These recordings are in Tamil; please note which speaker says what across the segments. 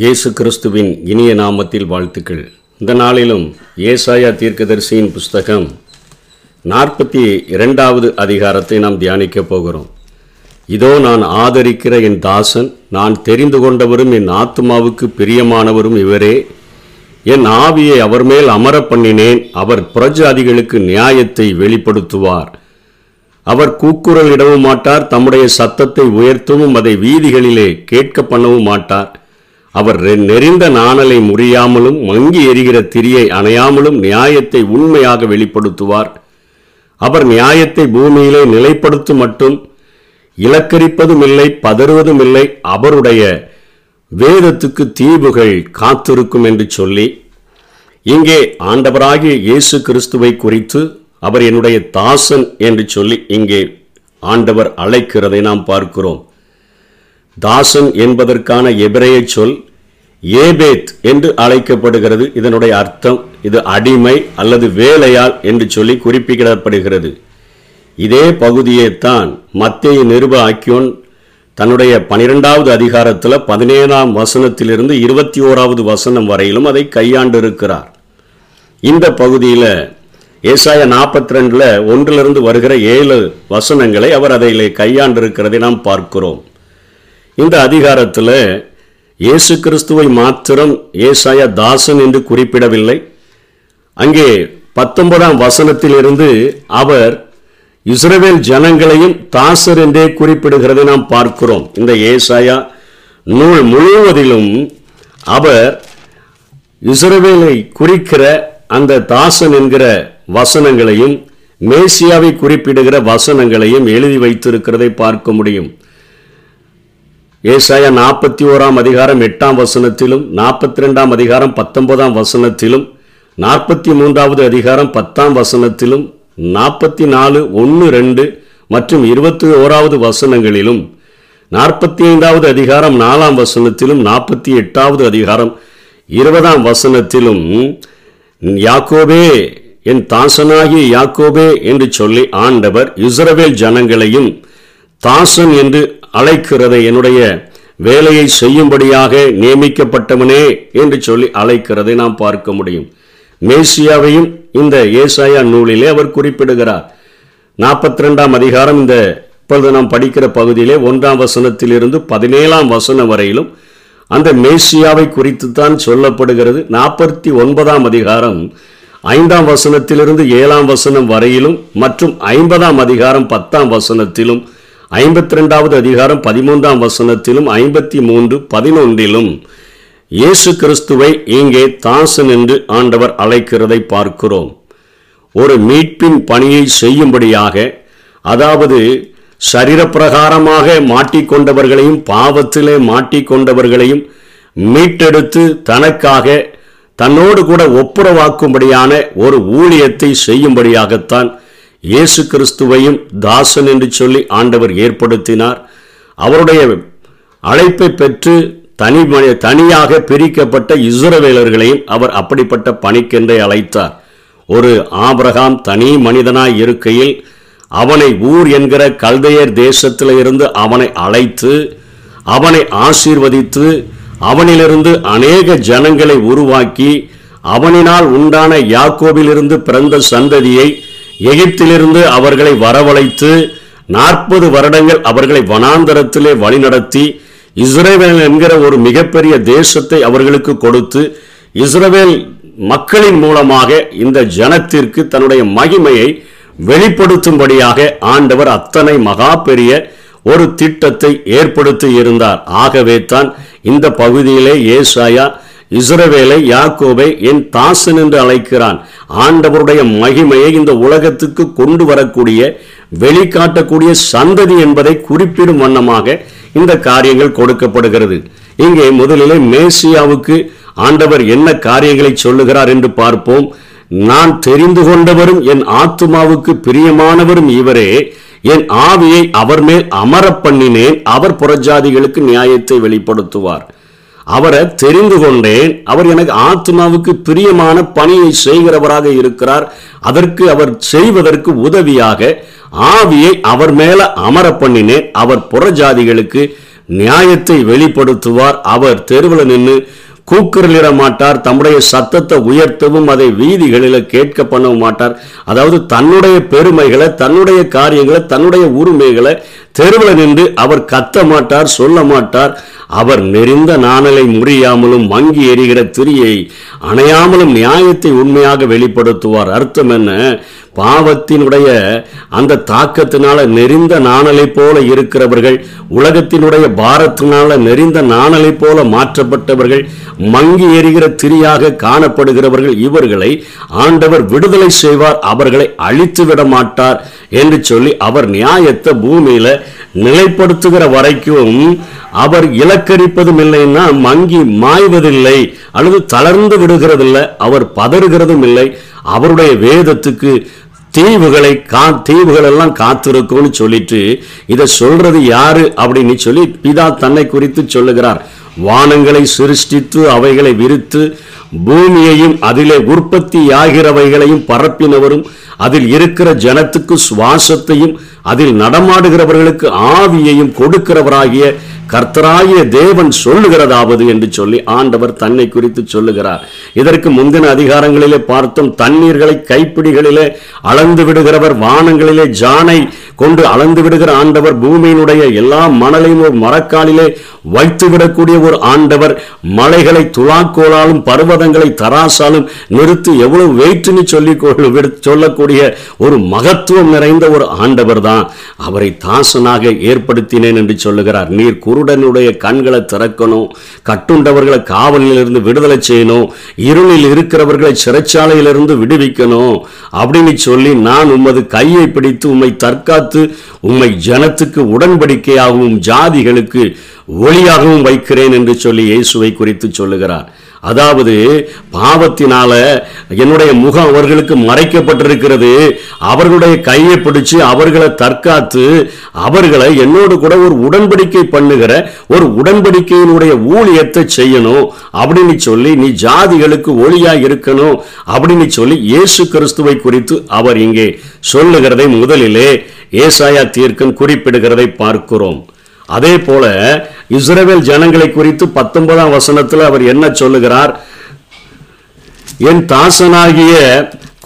Speaker 1: இயேசு கிறிஸ்துவின் இனிய நாமத்தில் வாழ்த்துக்கள். இந்த நாளிலும் ஏசாயா தீர்க்கதரிசியின் புஸ்தகம் நாற்பத்தி இரண்டாவது அதிகாரத்தை நாம் தியானிக்கப் போகிறோம். இதோ நான் ஆதரிக்கிற என் தாசன் நான் தெரிந்து கொண்டவரும் என் ஆத்துமாவுக்கு பிரியமானவரும் இவரே. என் ஆவியை அவர் மேல் அமர பண்ணினேன் அவர் புறஜாதிகளுக்கு நியாயத்தை வெளிப்படுத்துவார். அவர் கூக்குரல் இடவும் மாட்டார் தம்முடைய சத்தத்தை உயர்த்தவும் அதை வீதிகளிலே கேட்க பண்ணவும் மாட்டார். அவர் நெறிந்த நாணலை முறியாமலும் மங்கி எரிகிற திரியை அணையாமலும் நியாயத்தை உண்மையாக வெளிப்படுத்துவார். அவர் நியாயத்தை பூமியிலே நிலைப்படுத்தும் மட்டும் இலக்கரிப்பதும் இல்லை பதறுவதும் இல்லை அவருடைய வேதத்துக்கு தீவுகள் காத்திருக்கும் என்று சொல்லி இங்கே ஆண்டவராகிய இயேசு கிறிஸ்துவை குறித்து அவர் என்னுடைய தாசன் என்று சொல்லி இங்கே ஆண்டவர் அழைக்கிறதை நாம் பார்க்கிறோம். தாசன் என்பதற்கான எபிரேய சொல் ஏபேத் என்று அழைக்கப்படுகிறது. இதனுடைய அர்த்தம் இது அடிமை அல்லது வேலையாள் என்று சொல்லி குறிப்பிடப்படுகிறது. இதே பகுதியைத்தான் மத்திய நிருப ஆக்கியோன் தன்னுடைய பனிரெண்டாவது அதிகாரத்தில் பதினேழாம் வசனத்திலிருந்து இருபத்தி ஓராவது வசனம் வரையிலும் அதை கையாண்டிருக்கிறார். இந்த பகுதியில் ஏசாய நாற்பத்தி ரெண்டில் ஒன்றிலிருந்து வருகிற ஏழு வசனங்களை அவர் அதில் கையாண்டிருக்கிறதை நாம் பார்க்கிறோம். இந்த அதிகாரத்தில் இயேசு கிறிஸ்துவை மாத்திரம் ஏசாயா தாசன் என்று குறிப்பிடவில்லை. அங்கே பத்தொன்பதாம் வசனத்திலிருந்து அவர் இஸ்ரவேல் ஜனங்களையும் தாசர் என்றே குறிப்பிடுகிறதை நாம் பார்க்கிறோம். இந்த ஏசாயா நூல் முழுவதிலும் அவர் இஸ்ரவேலை குறிக்கிற அந்த தாசன் என்கிற வசனங்களையும் மேசியாவை குறிப்பிடுகிற வசனங்களையும் எழுதி வைத்திருக்கிறதை பார்க்க முடியும். ஏசாயா நாற்பத்தி ஓராம் அதிகாரம் எட்டாம் வசனத்திலும் நாற்பத்தி ரெண்டாம் அதிகாரம் பத்தொன்பதாம் வசனத்திலும் நாற்பத்தி மூன்றாவது அதிகாரம் பத்தாம் வசனத்திலும் நாற்பத்தி நாலு ஒன்று ரெண்டு மற்றும் இருபத்தி ஓராவது வசனங்களிலும் நாற்பத்தி ஐந்தாவது அதிகாரம் நாலாம் வசனத்திலும் நாற்பத்தி எட்டாவது அதிகாரம் இருபதாம் வசனத்திலும் யாக்கோபே என் தாசனாகிய யாக்கோபே என்று சொல்லி ஆண்டவர் இஸ்ரவேல் ஜனங்களையும் தாசன் என்று அழைக்கிறதை என்னுடைய வேலையை செய்யும்படியாக நியமிக்கப்பட்டவனே என்று சொல்லி அழைக்கிறதை நாம் பார்க்க முடியும். மேசியாவையும் இந்த ஏசாயா நூலிலே அவர் குறிப்பிடுகிறார். நாற்பத்தி ரெண்டாம் அதிகாரம் இந்த இப்பொழுது நாம் படிக்கிற பகுதியிலே ஒன்றாம் வசனத்திலிருந்து பதினேழாம் வசனம் வரையிலும் அந்த மேசியாவை குறித்துத்தான் சொல்லப்படுகிறது. நாற்பத்தி ஒன்பதாம் அதிகாரம் ஐந்தாம் வசனத்திலிருந்து ஏழாம் வசனம் வரையிலும் மற்றும் ஐம்பதாம் அதிகாரம் பத்தாம் வசனத்திலும் ஐம்பத்தி ரெண்டாவது அதிகாரம் பதிமூன்றாம் வசனத்திலும் ஐம்பத்தி மூன்று பதினொன்றிலும் இயேசு கிறிஸ்துவை இங்கே தாசன் என்று ஆண்டவர் அழைக்கிறதை பார்க்கிறோம். ஒரு மீட்பின் பணியை செய்யும்படியாக அதாவது சரீரப்பிரகாரமாக மாட்டிக்கொண்டவர்களையும் பாவத்திலே மாட்டிக்கொண்டவர்களையும் மீட்டெடுத்து தனக்காக தன்னோடு கூட ஒப்புரவாக்கும்படியான ஒரு ஊழியத்தை செய்யும்படியாகத்தான் இயேசு கிறிஸ்துவையும் தாசன் என்று சொல்லி ஆண்டவர் ஏற்படுத்தினார். அவருடைய அழைப்பை பெற்று தனி மனி- தனியாக பிரிக்கப்பட்ட இசுரவேலர்களையும் அவர் அப்படிப்பட்ட பணிக்கென்றே அழைத்தார். ஒரு ஆபிரகாம் தனி மனிதனாய் இருக்கையில் அவனை ஊர் என்கிற கல்தையர் தேசத்தில் இருந்து அவனை அழைத்து அவனை ஆசீர்வதித்து அவனிலிருந்து அநேக ஜனங்களை உருவாக்கி அவனினால் உண்டான யாக்கோவிலிருந்து பிறந்த சந்ததியை எகிப்திலிருந்து அவர்களை வரவழைத்து நாற்பது வருடங்கள் அவர்களை வனாந்தரத்திலே வழிநடத்தி இஸ்ரேவேல் என்கிற ஒரு மிகப்பெரிய தேசத்தை அவர்களுக்கு கொடுத்து இஸ்ரேவேல் மக்களின் மூலமாக இந்த ஜனத்திற்கு தன்னுடைய மகிமையை வெளிப்படுத்தும்படியாக ஆண்டவர் அத்தனை மகா பெரிய ஒரு திட்டத்தை ஏற்படுத்தி இருந்தார். ஆகவே தான் இந்த பகுதியிலே ஏசாயா இஸ்ரவேலை யாக்கோபை என் தாசன் என்று அழைக்கிறான். ஆண்டவருடைய மகிமையை இந்த உலகத்துக்கு கொண்டு வரக்கூடிய வெளிக்காட்டக்கூடிய சந்ததி என்பதை குறிப்பிடும் வண்ணமாக இந்த காரியங்கள் கொடுக்கப்படுகிறது. இங்கே முதலிலே மேசியாவுக்கு ஆண்டவர் என்ன காரியங்களை சொல்லுகிறார் என்று பார்ப்போம். நான் தெரிந்து கொண்டவரும் என் ஆத்துமாவுக்கு பிரியமானவரும் இவரே. என் ஆவியை அவர் மேல் அமர பண்ணினேன். அவர் புறஜாதிகளுக்கு நியாயத்தை வெளிப்படுத்துவார். அவரை தெரிந்து கொண்டேன். அவர் எனக்கு ஆத்மாவுக்கு பிரியமான பணியை செய்கிறவராக இருக்கிறார். அதற்கு அவர் செய்வதற்கு உதவியாக ஆவியை அவர் மேல அமர பண்ணினேன். அவர் புறஜாதிகளுக்கு நியாயத்தை வெளிப்படுத்துவார். அவர் தெருவில் நின்று கூக்குரலிட மாட்டார். தம்முடைய சத்தத்தை உயர்த்தவும் அதை வீதிகளில் கேட்க பண்ணவும் மாட்டார். அதாவது தன்னுடைய பெருமைகளை தன்னுடைய காரியங்களை தன்னுடைய உரிமைகளை தெருவில் நின்று அவர் கத்த மாட்டார் சொல்ல மாட்டார். அவர் நெறிந்த நாணலை முறியாமலும் மங்கி எரிகிற திரியை அணையாமலும் நியாயத்தை உண்மையாக வெளிப்படுத்துவார். அர்த்தம் என்ன? பாவத்தினுடைய அந்த தாக்கத்தினால நெறிந்த நாணலை போல இருக்கிறவர்கள் உலகத்தினுடைய பாரத்தினால நெறிந்த நாணலை போல மாற்றப்பட்டவர்கள் மங்கி எரிகிற திரியாக காணப்படுகிறவர்கள் இவர்களை ஆண்டவர் விடுதலை செய்வார் அவர்களை அழித்து விட மாட்டார் என்று சொல்லி அவர் நியாயத்தை பூமியில நிலைப்படுத்துகிற வரைக்கும் அவர் இலக்கரிப்பதும் இல்லைன்னா மங்கி மாய்வதில்லை அல்லது தளர்ந்து விடுகிறதில்லை அவர் பதறுகிறதும் இல்லை. அவருடைய வேதத்துக்கு தீவுகளை கா தீவுகள் எல்லாம் காத்திருக்கும்னு சொல்லிட்டு இதை சொல்றது யாரு அப்படின்னு சொல்லி பிதா தன்னை குறித்து சொல்லுகிறார். வானங்களை சிருஷ்டித்து அவைகளை விரித்து பூமியையும் அதிலே உற்பத்தியாகிறவைகளையும் பரப்பினவரும் அதில் இருக்கிற ஜனத்துக்கு சுவாசத்தையும் அதில் நடமாடுகிறவர்களுக்கு ஆவியையும் கொடுக்கிறவராகிய கர்த்தராகிய தேவன் சொல்லுகிறதாவது என்று சொல்லி ஆண்டவர் தன்னை குறித்து சொல்லுகிறார். இதற்கு முந்தின அதிகாரங்களிலே பார்த்தோம் தண்ணீர்களை கைப்பிடிகளிலே அளந்து விடுகிறவர் வானங்களிலே ஜானை கொண்டு அளந்து விடுகிற ஆண்டவர் பூமியினுடைய எல்லா மணலையும் ஒரு மரக்காலிலே வைத்து விடக்கூடிய ஒரு ஆண்டவர். மலைகளை துலாக்கோளாலும் பர்வதங்களை தராசாலும் நிறுத்தி எவ்வளவு வெயிட்னு சொல்லி சொல்லக்கூடிய ஒரு மகத்துவம் நிறைந்த ஒரு ஆண்டவர் தான் அவரை தாசனாக ஏற்படுத்தினேன் என்று சொல்லுகிறார். நீர் குருடனுடைய கண்களை திறக்கணும் கட்டுண்டவர்களை காவலிலிருந்து விடுதலை செய்யணும் இருளில் இருக்கிறவர்களை சிறைச்சாலையிலிருந்து விடுவிக்கணும் அப்படின்னு சொல்லி நான் உமது கையை பிடித்து உம்மை தற்காத்து உம்மை ஜனத்துக்கு உடன்படிக்கையாகவும் ஜாதிகளுக்கு ஒளியாகவும் வைக்கிறேன் என்று சொல்லி இயேசுவை குறித்து சொல்லுகிறார். அதாவது பாவத்தினால என்னுடைய முகம் அவர்களுக்கு மறைக்கப்பட்டிருக்கிறது. அவர்களுடைய கையை பிடிச்சு அவர்களை தற்காத்து அவர்களை என்னோடு கூட ஒரு உடன்படிக்கை பண்ணுகிற ஒரு உடன்படிக்கையினுடைய ஊழியத்தை செய்யணும் அப்படின்னு சொல்லி நீ ஜாதிகளுக்கு ஒளியா இருக்கணும் அப்படின்னு சொல்லி இயேசு கிறிஸ்துவை குறித்து அவர் இங்கே சொல்லுகிறதை முதலிலே ஏசாயா தீர்க்கன் குறிப்பிடுகிறதை பார்க்கிறோம். அதே போல இஸ்ரேவேல் ஜனங்களை குறித்து பத்தொன்பதாம் வசனத்தில் அவர் என்ன சொல்லுகிறார்? என் தாசனாகிய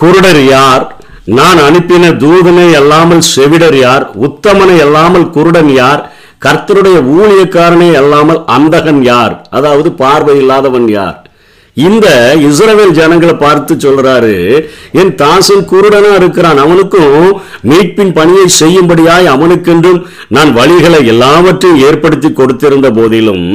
Speaker 1: குருடர் யார்? நான் அனுப்பின தூதனை அல்லாமல் செவிடர் யார்? உத்தமனை அல்லாமல் குருடன் யார்? கர்த்தருடைய ஊழியக்காரனை அல்லாமல் அந்தகன் யார்? அதாவது பார்வை இல்லாதவன் யார்? இந்த இஸ்ரவேல் ஜனங்களை பார்த்து சொல்றாரு என் தாசன் குருடனா இருக்கிறான் அவனுக்கும் மீட்பின் பணியை செய்யும்படியாய் அவனுக்கென்றும் நான் வழிகளை எல்லாவற்றையும் ஏற்படுத்தி கொடுத்திருந்த போதிலும்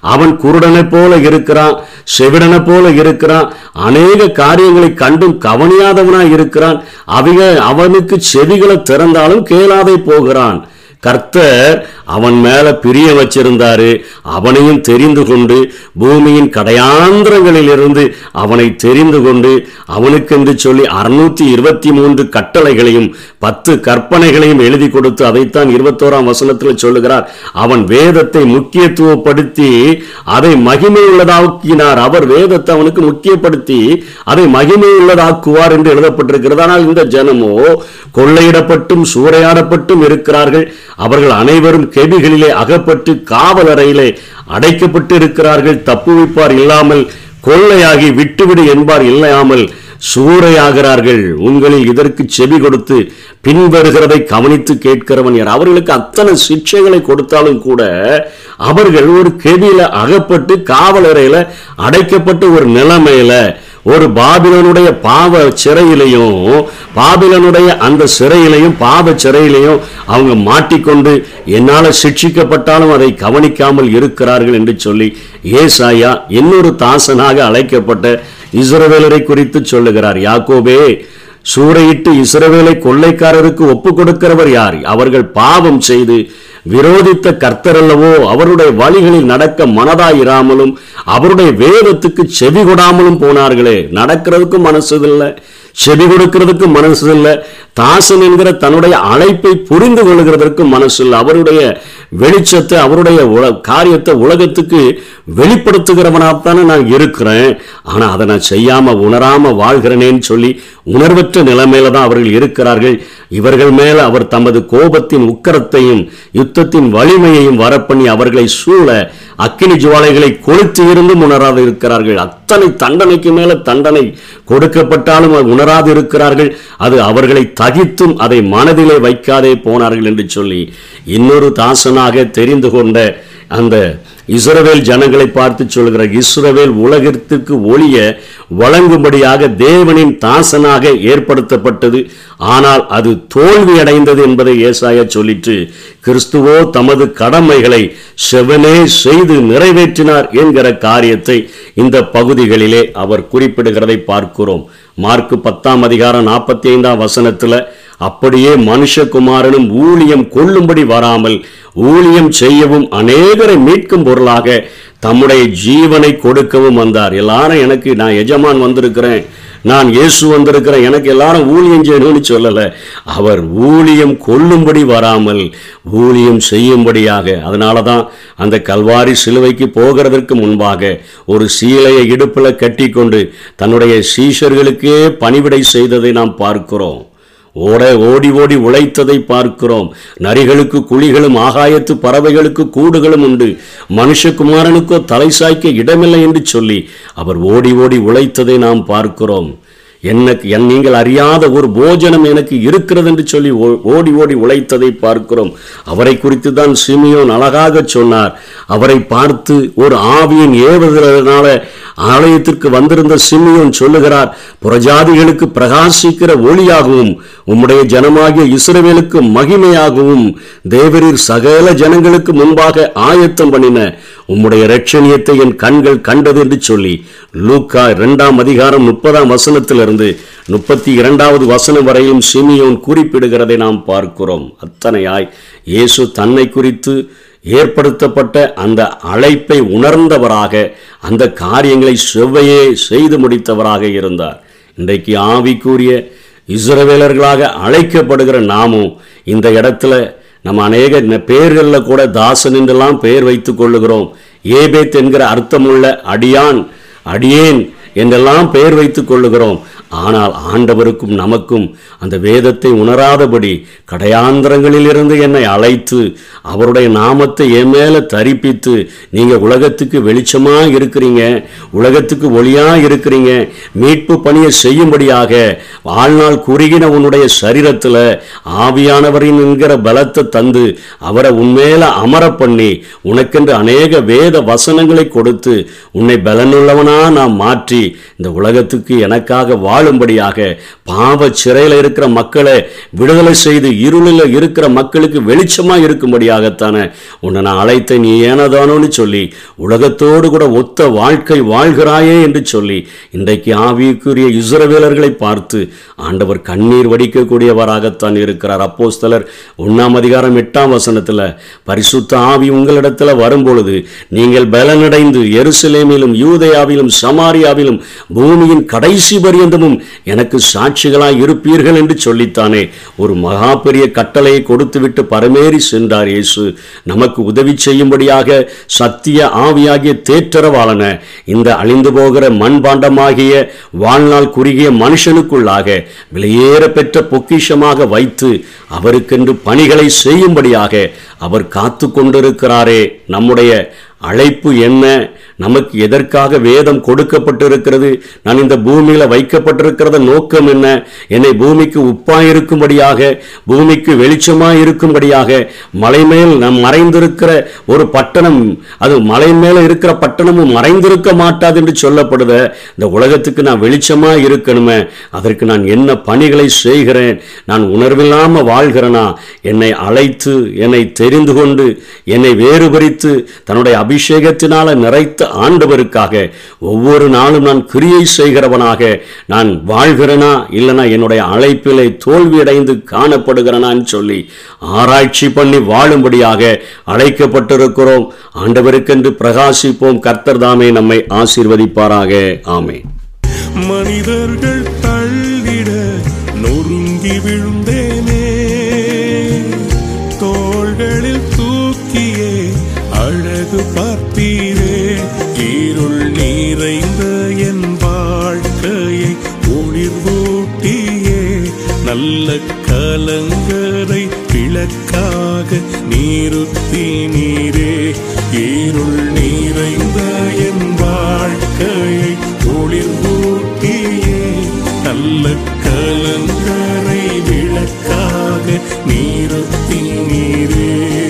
Speaker 1: அவன் குருடனை போல இருக்கிறான் செவிடனை போல இருக்கிறான் அநேக காரியங்களை கண்டும் கவனியாதவனாய் இருக்கிறான் அவைக அவனுக்கு செவிகளை திறந்தாலும் கேளாதே போகிறான். கர்த்தர் அவன் மேல பிரிய வச்சிருந்தாரு. அவனையும் தெரிந்து கொண்டு பூமியின் கடையாந்திரங்களிலிருந்து அவனை தெரிந்து கொண்டு அவனுக்கென்று சொல்லி அறுநூத்தி இருபத்தி மூன்று கட்டளைகளையும் பத்து கற்பனைகளையும் எழுதி கொடுத்து அதைத்தான் இருபத்தோராம் வசனத்தில் சொல்லுகிறார். அவன் வேதத்தை முக்கியத்துவப்படுத்தி அதை மகிமை உள்ளதாக்கினார் அவர் வேதத்தை அவனுக்கு முக்கியப்படுத்தி அதை மகிமை உள்ளதாக்குவார் என்று எழுதப்பட்டிருக்கிறது. ஆனால் இந்த ஜனமோ கொள்ளையிடப்பட்டும் சூறையாடப்பட்டும் இருக்கிறார்கள். அவர்கள் அனைவரும் கெபிகளிலே அகப்பட்டு காவல் அறையிலே அடைக்கப்பட்டு இருக்கிறார்கள் தப்புவிப்பார் இல்லாமல் கொள்ளையாகி விட்டுவிடு என்பார் இல்லாமல் சூறையாகிறார்கள். உங்களில் இதற்கு செவி கொடுத்து பின்வருகிறதை கவனித்து கேட்கிறவன் யார்? அவர்களுக்கு அத்தனை சிக்ஷைகளை கொடுத்தாலும் கூட அவர்கள் ஒரு கெபியில அகப்பட்டு காவலறையில அடைக்கப்பட்ட ஒரு நிலைமையில ஒரு பாபிலனுடைய பாவ சிறையிலையும் பாபிலனுடைய அந்த சிறையிலையும் பாவ சிறையிலையும் அவங்க மாட்டிக்கொண்டு என்னால் சிக்ஷிக்கப்பட்டாலும் அதை கவனிக்காமல் இருக்கிறார்கள் என்று சொல்லி ஏசாயா இன்னொரு தாசனாக அழைக்கப்பட்ட இஸ்ரவேலரை குறித்து சொல்லுகிறார். யாக்கோபே சூறையிட்டு இஸ்ரவேலை கொள்ளைக்காரருக்கு ஒப்பு கொடுக்கிறவர் யார்? அவர்கள் பாவம் செய்து விரோதித்த கர்த்தரல்லவோ அவருடைய வழிகளில் நடக்க மனதாயிராமலும் அவருடைய வேதத்துக்கு செவி கொடாமலும் போனார்களே. நடக்கிறதுக்கும் மனசு இல்லை செவி கொடுக்கிறதுக்கு மனசு இல்லை. தாசன் என்கிற தன்னுடைய அழைப்பை புரிந்து கொள்கிறதற்கு மனசு இல்லை. அவருடைய வெளிச்சத்தை அவருடைய உல காரியத்தை உலகத்துக்கு வெளிப்படுத்துகிறவனாகத்தானே நான் இருக்கிறேன். ஆனா அதை நான் செய்யாமல் உணராமல் வாழ்கிறனேன்னு சொல்லி உணர்வற்ற நிலைமையில தான் அவர்கள் இருக்கிறார்கள். இவர்கள் மேலே அவர் தமது கோபத்தின் உக்கரத்தையும் யுத்தத்தின் வலிமையையும் வரப்பண்ணி அவர்களை சூழ அக்கினி ஜுவாலைகளை கொளுத்து இருந்தும் உணராது இருக்கிறார்கள். அத்தனை தண்டனைக்கு மேல தண்டனை கொடுக்கப்பட்டாலும் அது உணராது இருக்கிறார்கள் அது அவர்களை தகித்தும் அதை மனதிலே வைக்காதே போனார்கள் என்று சொல்லி இன்னொரு தாசனாக தெரிந்து கொண்ட அந்த இஸ்ரவேல் ஜனங்களை பார்த்து சொல்கிற இஸ்ரவேல் உலகத்திற்கு ஒளிய வழங்கும்படியாக தேவனின் தாசனாக ஏற்படுத்தப்பட்டது. ஆனால் அது தோல்வி அடைந்தது என்பதை ஏசாய சொல்லிட்டு கிறிஸ்துவோ தமது கடமைகளை செவனே செய்து நிறைவேற்றினார் என்கிற காரியத்தை இந்த பகுதிகளிலே அவர் குறிப்பிடுகிறதை பார்க்கிறோம். மார்க்கு பத்தாம் அதிகாரம் நாற்பத்தி ஐந்தாம் வசனத்துல அப்படியே மனுஷகுமாரனும் ஊழியம் கொள்ளும்படி வராமல் ஊழியம் செய்யவும் அநேகரை மீட்கும் பொருளாக தம்முடைய ஜீவனை கொடுக்கவும் வந்தார். எல்லாரும் எனக்கு நான் எஜமான் வந்திருக்கிறேன் நான் இயேசு வந்திருக்கிறேன் எனக்கு எல்லாரும் ஊழியம் செய்யணும்னு சொல்லலை. அவர் ஊழியம் கொள்ளும்படி வராமல் ஊழியம் செய்யும்படியாக அதனால தான் அந்த கல்வாரி சிலுவைக்கு போகிறதற்கு முன்பாக ஒரு சீலையை இடுப்பில் கட்டி கொண்டு தன்னுடைய சீஷர்களுக்கே பணிவிடை செய்ததை நாம் பார்க்கிறோம். ஓட ஓடி ஓடி உழைத்ததை பார்க்கிறோம். நரிகளுக்கு குழிகளும் ஆகாயத்து பறவைகளுக்கு கூடுகளும் உண்டு. மனுஷகுமாரனுக்கோ தலை சாய்க்க இடமில்லை என்று சொல்லி அவர் ஓடி ஓடி உழைத்ததை நாம் பார்க்கிறோம். எனக்கு என் நீங்கள் அறியாத ஒரு போஜனம் எனக்கு இருக்கிறது என்று சொல்லி ஓ- ஓடி ஓடி உழைத்ததை பார்க்கிறோம். அவரை குறித்து தான் சிமியோன் அழகாக சொன்னார். அவரை பார்த்து ஒரு ஆவியின் ஏவுகிறதுனால ஆலயத்திற்கு வந்திருந்த சிமியோன் சொல்லுகிறார் புறஜாதிகளுக்கு பிரகாசிக்கிற ஒளியாகவும் உம்முடைய ஜனமாகிய இஸ்ரவேலுக்கு மகிமையாகவும் தேவரீர் சகல ஜனங்களுக்கு முன்பாக ஆயத்தம் பண்ணின உம்முடைய ரட்சணியத்தை என் கண்கள் கண்டது என்று சொல்லி லூக்கா இரண்டாம் அதிகாரம் முப்பதாம் வசனத்திலிருந்து முப்பத்தி இரண்டாவது வசனம் வரையும் சிமியோன் குறிப்பிடுகிறதை நாம் பார்க்கிறோம். அத்தனையாய் இயேசு தன்னை குறித்து ஏற்படுத்தப்பட்ட அந்த அழைப்பை உணர்ந்தவராக அந்த காரியங்களை செவ்வையே செய்து முடித்தவராக இருந்தார். இன்றைக்கு ஆவிக்குரிய இஸ்ரவேலர்களாக அழைக்கப்படுகிற நாமும் இந்த இடத்துல நம்ம அநேக பேர்களில் கூட தாசன் என்றெல்லாம் பெயர் வைத்துக் கொள்ளுகிறோம். ஏபேத் என்கிற அர்த்தமுள்ள அடியான் அடியேன் என்றெல்லாம் பெயர் வைத்துக் கொள்ளுகிறோம். ஆனால் ஆண்டவருக்கும் நமக்கும் அந்த வேதத்தை உணராதபடி கடையாந்திரங்களிலிருந்து என்னை அழைத்து அவருடைய நாமத்தை என் மேல தரிப்பித்து நீங்கள் உலகத்துக்கு வெளிச்சமாக இருக்கிறீங்க உலகத்துக்கு ஒளியாக இருக்கிறீங்க மீட்பு பணியை செய்யும்படியாக வாழ்நாள் குறுகின உன்னுடைய சரீரத்தில் ஆவியானவரின் என்கிற பலத்தை தந்து அவரை உன்மேல அமர பண்ணி உனக்கென்று அநேக வேத வசனங்களை கொடுத்து உன்னை பலனுள்ளவனாக நான் மாற்றி இந்த உலகத்துக்கு எனக்காக வா வாழும்படியாக பாவ சிறையில் இருக்கிற மக்களை விடுதலை செய்து இருளில் இருக்கிற மக்களுக்கு வெளிச்சமாக இருக்கும்படியாகத்தானே உன்னை நான் அழைத்த நீ ஏனதானோன்னு சொல்லி உலகத்தோடு கூட ஒத்த வாழ்க்கை வாழ்கிறாயே என்று சொல்லி இன்றைக்கு ஆவிக்குரிய இசுரவேலர்களை பார்த்து ஆண்டவர் கண்ணீர் வடிக்கக்கூடியவராகத்தான் இருக்கிறார். அப்போஸ்தலர் ஒண்ணாம் அதிகாரம் எட்டாம் வசனத்தில் பரிசுத்த ஆவி உங்களிடத்தில் வரும்பொழுது நீங்கள் பலனடைந்து எருசலேமிலும் யூதயாவிலும் சமாரியாவிலும் பூமியின் கடைசி பரியந்தமும் எனக்கு சாட்சிகளாய் இருப்பீர்கள் என்று சொல்லித்தானே. ஒரு மகா பெரிய கட்டளையை கொடுத்துவிட்டு பரமேறி சென்றார் இயேசு. நமக்கு உதவி செய்யும்படியாக சத்திய ஆவியாகிய தேற்றரவாளன இந்த அழிந்து போகிற மண்பாண்டமாகிய வாழ்நாள் குறுகிய மனுஷனுக்குள்ளாக விலையேற பெற்ற பொக்கிஷமாக வைத்து அவருக்கென்று பணிகளை செய்யும்படியாக அவர் காத்து கொண்டிருக்கிறாரே நம்முடைய அழைப்பு என்ன? நமக்கு எதற்காக வேதம் கொடுக்கப்பட்டிருக்கிறது? நான் இந்த பூமியில் வைக்கப்பட்டிருக்கிறத நோக்கம் என்ன? என்னை பூமிக்கு உப்பாய் இருக்கும்படியாக பூமிக்கு வெளிச்சமாய் இருக்கும்படியாக மலை மேல் நம் மறைந்திருக்கிற ஒரு பட்டணம் அது மலை மேல இருக்கிற பட்டணமும் மறைந்திருக்க மாட்டாது என்று சொல்லப்படுத இந்த உலகத்துக்கு நான் வெளிச்சமா இருக்கணுமே அதற்கு நான் என்ன பணிகளை செய்கிறேன்? நான் உணர்வில்லாம வாழ்கிறேனா? என்னை அழைத்து என்னை தெரிந்து கொண்டு என்னை வேறுபறித்து தன்னுடைய அபிஷேகத்தினால நிறைத்த ஆண்டவருக்காக ஒவ்வொரு நாளும் நான் கிரியை செய்கிறவனாக நான் வாழ்கிறனா இல்லைனா என்னுடைய அழைப்பிலே தோல்வியடைந்து காணப்படுகிறனான்னு சொல்லி ஆராய்ச்சி பண்ணி வாழும்படியாக அழைக்கப்பட்டிருக்கிறோம். ஆண்டவருக்கென்று பிரகாசிப்போம். கர்த்தர் தாமே நம்மை ஆசீர்வதிப்பாராக. ஆமே
Speaker 2: மனிதர்கள் பார்த்தீரே இருள் நிறைந்த என் வாழ்க்கையை ஒளிர்வூட்டியே நல்ல கலங்கரை விளக்காக நீருத்தி நீரே. இருள் நிறைந்த என் வாழ்க்கையை ஒளிர்வூட்டியே நல்ல கலங்கரை விளக்காக நீருத்தி நீரே.